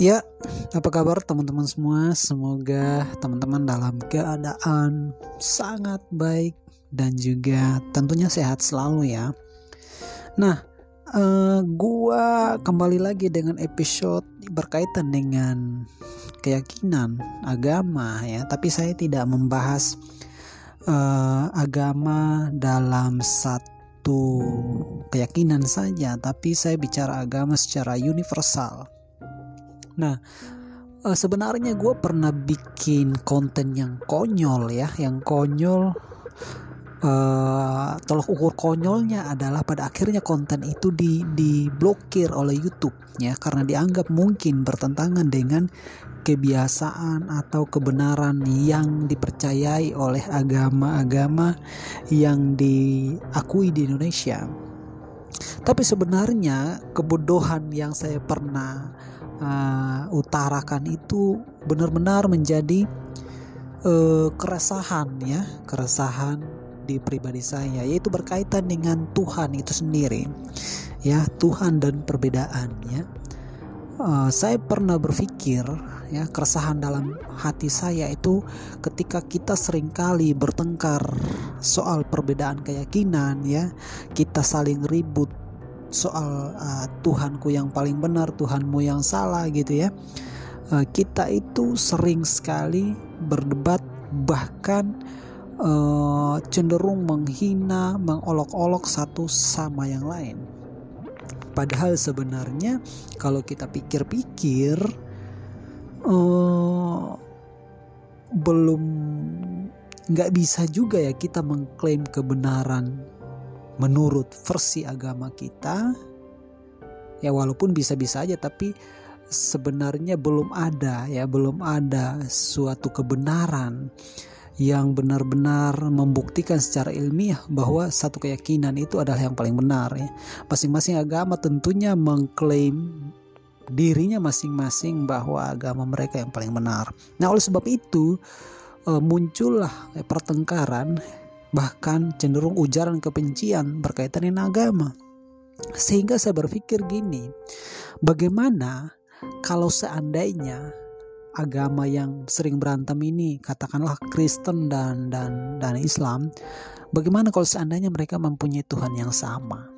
Ya, apa kabar teman-teman semua? Semoga teman-teman dalam keadaan sangat baik dan juga tentunya sehat selalu ya. Nah, uh, gua kembali lagi dengan episode berkaitan dengan keyakinan agama ya, tapi saya tidak membahas uh, agama dalam satu keyakinan saja, tapi saya bicara agama secara universal Nah, uh, sebenarnya gue pernah bikin konten yang konyol ya, yang konyol. Uh, tolok ukur konyolnya adalah pada akhirnya konten itu di diblokir oleh YouTube ya karena dianggap mungkin bertentangan dengan kebiasaan atau kebenaran yang dipercayai oleh agama-agama yang diakui di Indonesia. Tapi sebenarnya kebodohan yang saya pernah uh, utarakan itu benar-benar menjadi uh, keresahan ya keresahan di pribadi saya yaitu berkaitan dengan Tuhan itu sendiri ya Tuhan dan perbedaan ya. Uh, saya pernah berpikir ya keresahan dalam hati saya itu ketika kita sering kali bertengkar soal perbedaan keyakinan ya kita saling ribut soal uh, Tuhanku yang paling benar, Tuhanmu yang salah gitu ya. Uh, kita itu sering sekali berdebat bahkan uh, cenderung menghina, mengolok-olok satu sama yang lain. Padahal sebenarnya kalau kita pikir-pikir uh, belum nggak bisa juga ya kita mengklaim kebenaran menurut versi agama kita ya walaupun bisa-bisa aja tapi sebenarnya belum ada ya belum ada suatu kebenaran yang benar-benar membuktikan secara ilmiah bahwa satu keyakinan itu adalah yang paling benar ya. Masing-masing agama tentunya mengklaim dirinya masing-masing bahwa agama mereka yang paling benar. Nah, oleh sebab itu eh, muncullah pertengkaran bahkan cenderung ujaran kebencian berkaitan dengan agama. Sehingga saya berpikir gini, bagaimana kalau seandainya agama yang sering berantem ini katakanlah Kristen dan dan dan Islam, bagaimana kalau seandainya mereka mempunyai Tuhan yang sama?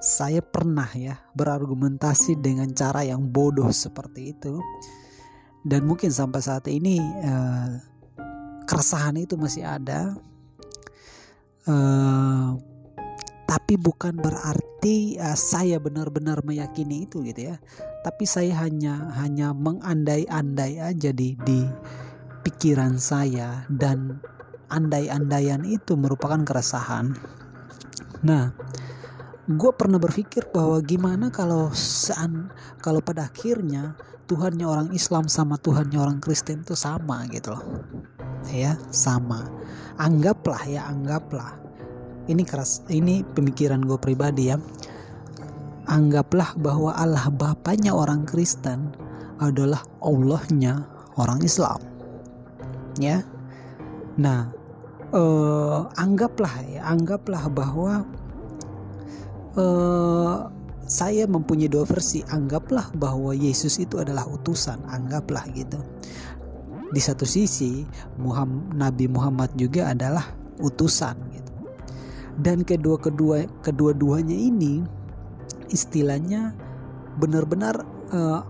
Saya pernah ya berargumentasi dengan cara yang bodoh seperti itu dan mungkin sampai saat ini uh, keresahan itu masih ada. Uh, tapi bukan berarti uh, saya benar-benar meyakini itu gitu ya. Tapi saya hanya hanya mengandai-andai aja di di pikiran saya dan andai-andaian itu merupakan keresahan. Nah gue pernah berpikir bahwa gimana kalau sean kalau pada akhirnya Tuhannya orang Islam sama Tuhannya orang Kristen itu sama gitu loh ya sama. Anggaplah ya anggaplah. Ini keras ini pemikiran gue pribadi ya. Anggaplah bahwa Allah bapaknya orang Kristen adalah Allahnya orang Islam. Ya. Nah eh, anggaplah ya anggaplah bahwa eh, saya mempunyai dua versi. Anggaplah bahwa Yesus itu adalah utusan. Anggaplah gitu di satu sisi Muhammad, Nabi Muhammad juga adalah utusan gitu. Dan kedua-kedua kedua-duanya ini istilahnya benar-benar uh,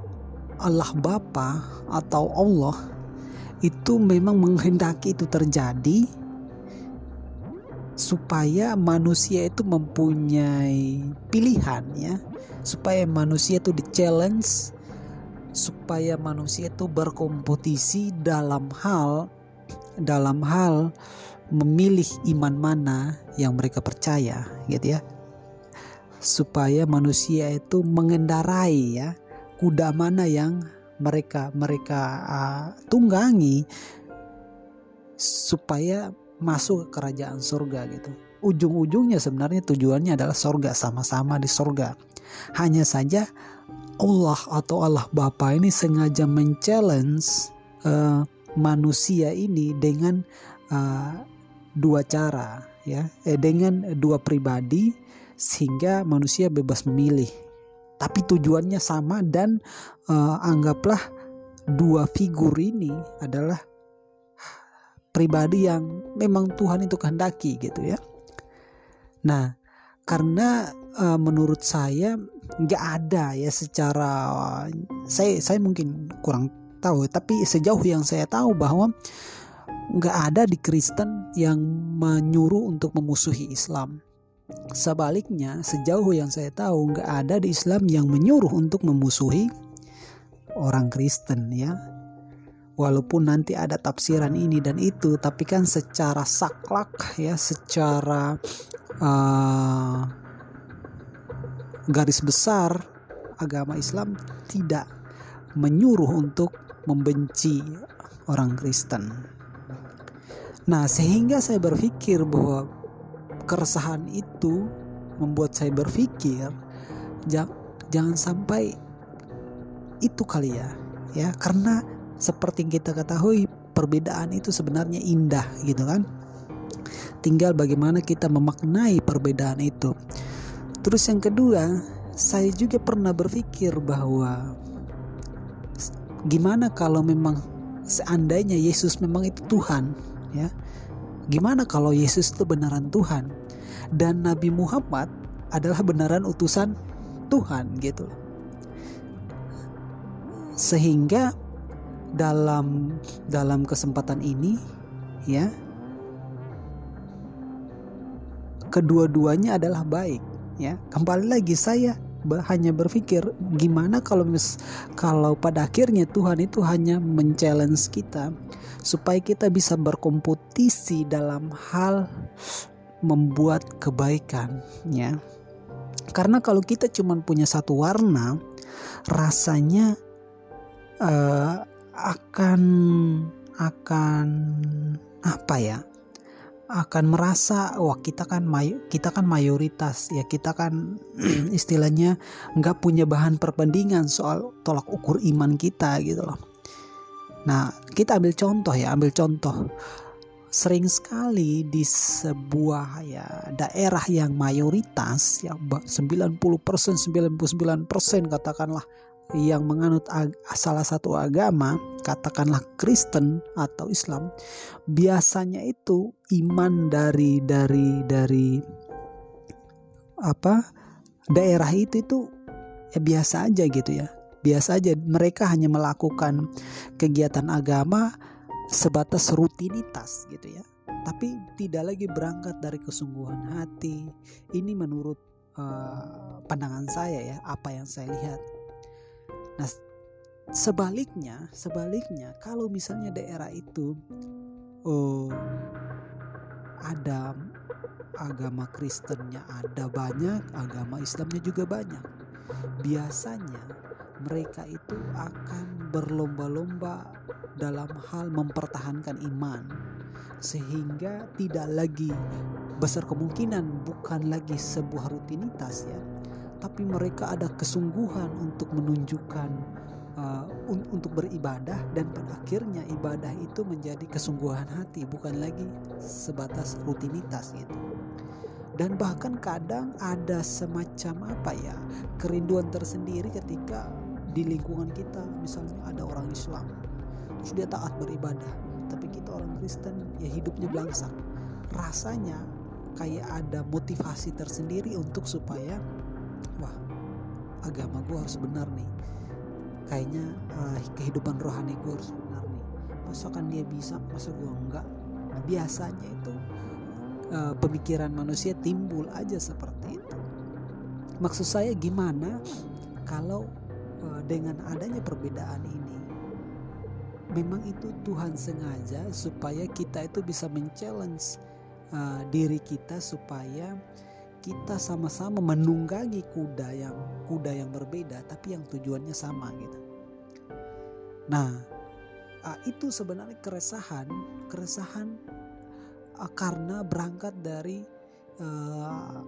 Allah Bapa atau Allah itu memang menghendaki itu terjadi supaya manusia itu mempunyai pilihan ya supaya manusia itu di challenge supaya manusia itu berkompetisi dalam hal dalam hal memilih iman mana yang mereka percaya gitu ya. Supaya manusia itu mengendarai ya kuda mana yang mereka mereka uh, tunggangi supaya masuk ke kerajaan surga gitu. Ujung-ujungnya sebenarnya tujuannya adalah surga sama-sama di surga hanya saja Allah atau Allah Bapa ini sengaja men-challenge uh, manusia ini dengan uh, dua cara ya eh, dengan dua pribadi sehingga manusia bebas memilih tapi tujuannya sama dan uh, anggaplah dua figur ini adalah pribadi yang memang Tuhan itu kehendaki gitu ya. Nah, karena uh, menurut saya nggak ada ya secara saya saya mungkin kurang tahu tapi sejauh yang saya tahu bahwa nggak ada di Kristen yang menyuruh untuk memusuhi Islam Sebaliknya, sejauh yang saya tahu nggak ada di Islam yang menyuruh untuk memusuhi orang Kristen ya. Walaupun nanti ada tafsiran ini dan itu, tapi kan secara saklak ya, secara uh, garis besar agama Islam tidak menyuruh untuk membenci orang Kristen. Nah, sehingga saya berpikir bahwa keresahan itu membuat saya berpikir jangan sampai itu kali ya ya. Karena seperti kita ketahui perbedaan itu sebenarnya indah gitu kan. Tinggal bagaimana kita memaknai perbedaan itu terus yang kedua saya juga pernah berpikir bahwa gimana kalau memang seandainya Yesus memang itu Tuhan ya? Gimana kalau Yesus itu beneran Tuhan? Dan Nabi Muhammad adalah beneran utusan Tuhan gitu. Sehingga dalam dalam kesempatan ini ya kedua-duanya adalah baik ya. Kembali lagi saya hanya berpikir gimana kalau mis kalau pada akhirnya Tuhan itu hanya men-challenge kita supaya kita bisa berkompetisi dalam hal membuat kebaikan ya. Karena kalau kita cuma punya satu warna rasanya uh, akan akan apa ya? Akan merasa wah kita kan kita kan mayoritas ya kita kan istilahnya nggak punya bahan perbandingan soal tolak ukur iman kita gitu loh. Nah kita ambil contoh ya ambil contoh sering sekali di sebuah ya daerah yang mayoritas ya 90% 99% katakanlah yang menganut salah satu agama, katakanlah Kristen atau Islam, biasanya itu iman dari dari dari apa daerah itu itu ya biasa aja gitu ya. Biasa aja mereka hanya melakukan kegiatan agama sebatas rutinitas gitu ya. Tapi tidak lagi berangkat dari kesungguhan hati. Ini menurut uh, pandangan saya ya, apa yang saya lihat Nah, sebaliknya, sebaliknya kalau misalnya daerah itu oh ada agama Kristennya ada banyak, agama Islamnya juga banyak. Biasanya mereka itu akan berlomba-lomba dalam hal mempertahankan iman sehingga tidak lagi besar kemungkinan bukan lagi sebuah rutinitas ya tapi mereka ada kesungguhan untuk menunjukkan uh, un untuk beribadah dan pada akhirnya ibadah itu menjadi kesungguhan hati bukan lagi sebatas rutinitas gitu. Dan bahkan kadang ada semacam apa ya kerinduan tersendiri ketika di lingkungan kita misalnya ada orang Islam terus dia taat beribadah tapi kita orang Kristen ya hidupnya belangsak. Rasanya kayak ada motivasi tersendiri untuk supaya wah agama gue harus benar nih. Kayaknya uh, kehidupan rohani gue harus benar nih. Masa kan dia bisa masa gue enggak? Nah, biasanya itu uh, pemikiran manusia timbul aja seperti itu. Maksud saya gimana kalau uh, dengan adanya perbedaan ini memang itu Tuhan sengaja supaya kita itu bisa men-challenge uh, diri kita supaya kita sama-sama menunggangi kuda yang kuda yang berbeda tapi yang tujuannya sama gitu. Nah, ah, itu sebenarnya keresahan, keresahan ah, karena berangkat dari uh,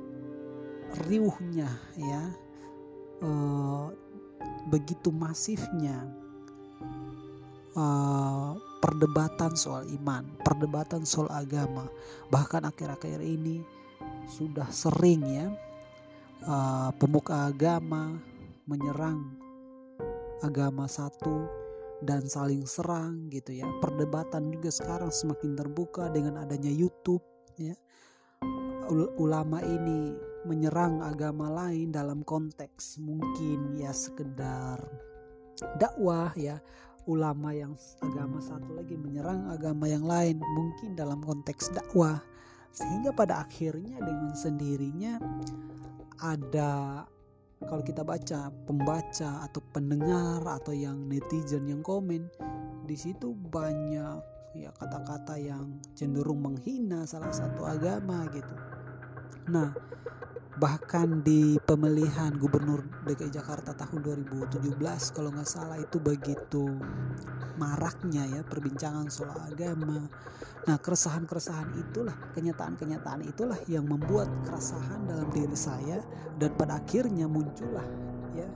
riuhnya ya. Uh, begitu masifnya uh, perdebatan soal iman, perdebatan soal agama. Bahkan akhir-akhir ini sudah sering ya uh, pemuka agama menyerang agama satu dan saling serang gitu ya. Perdebatan juga sekarang semakin terbuka dengan adanya YouTube ya. Ulama ini menyerang agama lain dalam konteks mungkin ya sekedar dakwah ya ulama yang agama satu lagi menyerang agama yang lain mungkin dalam konteks dakwah sehingga pada akhirnya dengan sendirinya ada kalau kita baca pembaca atau pendengar atau yang netizen yang komen di situ banyak ya kata-kata yang cenderung menghina salah satu agama gitu. Nah, bahkan di pemilihan gubernur DKI Jakarta tahun 2017 kalau nggak salah itu begitu maraknya ya perbincangan soal agama. Nah keresahan-keresahan itulah kenyataan-kenyataan itulah yang membuat keresahan dalam diri saya dan pada akhirnya muncullah ya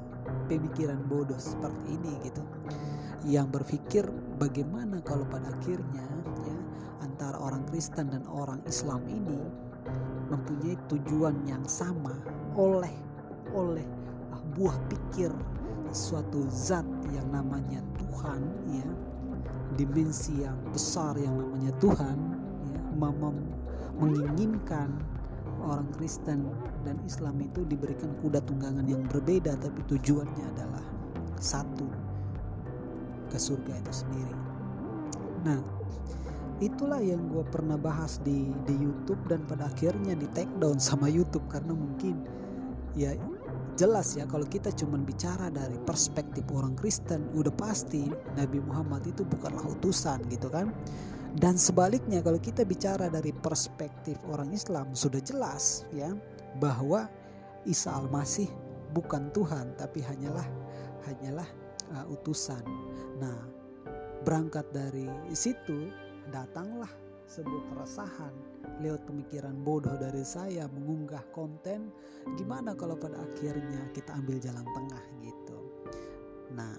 pemikiran bodoh seperti ini gitu. Yang berpikir bagaimana kalau pada akhirnya ya antara orang Kristen dan orang Islam ini mempunyai tujuan yang sama oleh oleh ah, buah pikir suatu zat yang namanya Tuhan ya dimensi yang besar yang namanya Tuhan ya mem menginginkan orang Kristen dan Islam itu diberikan kuda tunggangan yang berbeda tapi tujuannya adalah satu ke surga itu sendiri. Nah, itulah yang gue pernah bahas di di YouTube dan pada akhirnya di take down sama YouTube karena mungkin ya jelas ya kalau kita cuma bicara dari perspektif orang Kristen udah pasti Nabi Muhammad itu bukanlah utusan gitu kan dan sebaliknya kalau kita bicara dari perspektif orang Islam sudah jelas ya bahwa Isa Al-Masih bukan Tuhan tapi hanyalah hanyalah uh, utusan. Nah, berangkat dari situ datanglah sebuah keresahan lewat pemikiran bodoh dari saya mengunggah konten. Gimana kalau pada akhirnya kita ambil jalan tengah gitu? Nah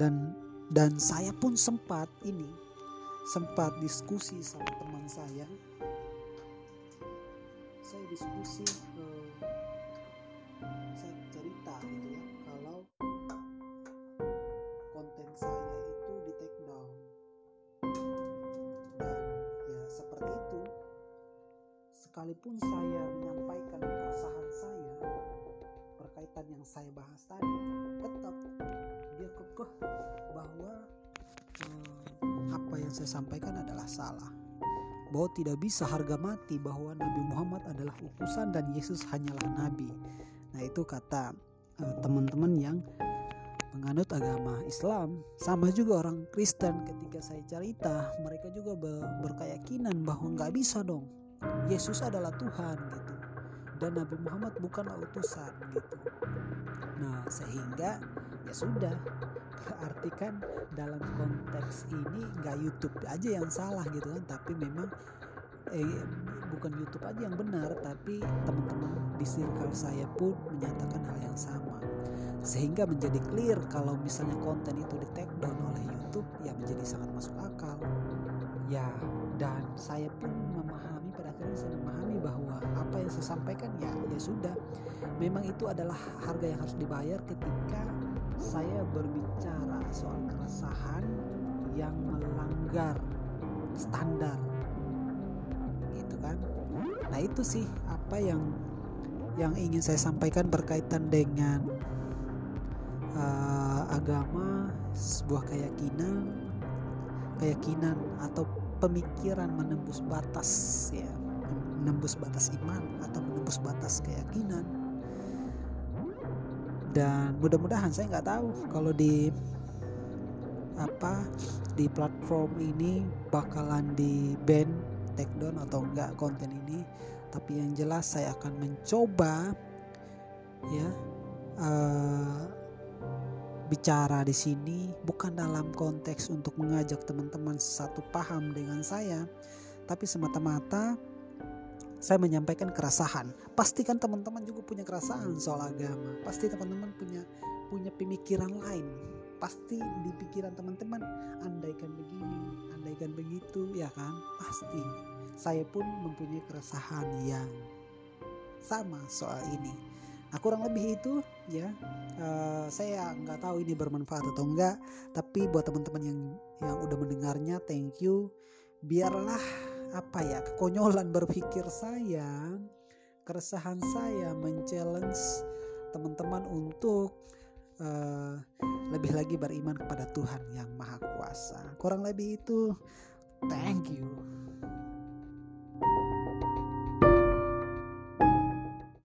dan dan saya pun sempat ini sempat diskusi sama teman saya. Saya diskusi sekalipun saya menyampaikan keresahan saya berkaitan yang saya bahas tadi tetap dia kekeh bahwa eh, apa yang saya sampaikan adalah salah. Bahwa tidak bisa harga mati bahwa Nabi Muhammad adalah utusan dan Yesus hanyalah nabi. Nah, itu kata eh, teman-teman yang menganut agama Islam. Sama juga orang Kristen ketika saya cerita mereka juga berkeyakinan bahwa nggak bisa dong Yesus adalah Tuhan gitu. Dan Nabi Muhammad bukanlah utusan gitu. Nah sehingga ya sudah. Berarti kan dalam konteks ini nggak YouTube aja yang salah gitu kan. Tapi memang eh, bukan YouTube aja yang benar tapi teman-teman di circle saya pun menyatakan hal yang sama. Sehingga menjadi clear kalau misalnya konten itu di take down oleh YouTube ya menjadi sangat masuk akal. Ya dan saya pun memahami saya memahami bahwa apa yang saya sampaikan ya ya sudah. Memang itu adalah harga yang harus dibayar ketika saya berbicara soal keresahan yang melanggar standar. Gitu kan? Nah itu sih apa yang yang ingin saya sampaikan berkaitan dengan uh, agama sebuah keyakinan keyakinan atau pemikiran menembus batas ya menembus batas iman atau menembus batas keyakinan. Dan mudah-mudahan saya nggak tahu kalau di apa di platform ini bakalan di ban take down atau enggak konten ini. Tapi yang jelas saya akan mencoba ya uh, bicara di sini bukan dalam konteks untuk mengajak teman-teman satu paham dengan saya, tapi semata-mata saya menyampaikan keresahan. Pastikan teman-teman juga punya keresahan soal agama. Pasti teman-teman punya punya pemikiran lain. Pasti di pikiran teman-teman andaikan begini, andaikan begitu, ya kan? Pasti. Saya pun mempunyai keresahan yang sama soal ini. Nah, kurang lebih itu ya uh, saya nggak tahu ini bermanfaat atau enggak tapi buat teman-teman yang yang udah mendengarnya thank you biarlah apa ya kekonyolan berpikir saya keresahan saya men-challenge teman-teman untuk uh, lebih lagi beriman kepada Tuhan yang Maha Kuasa. Kurang lebih itu. Thank you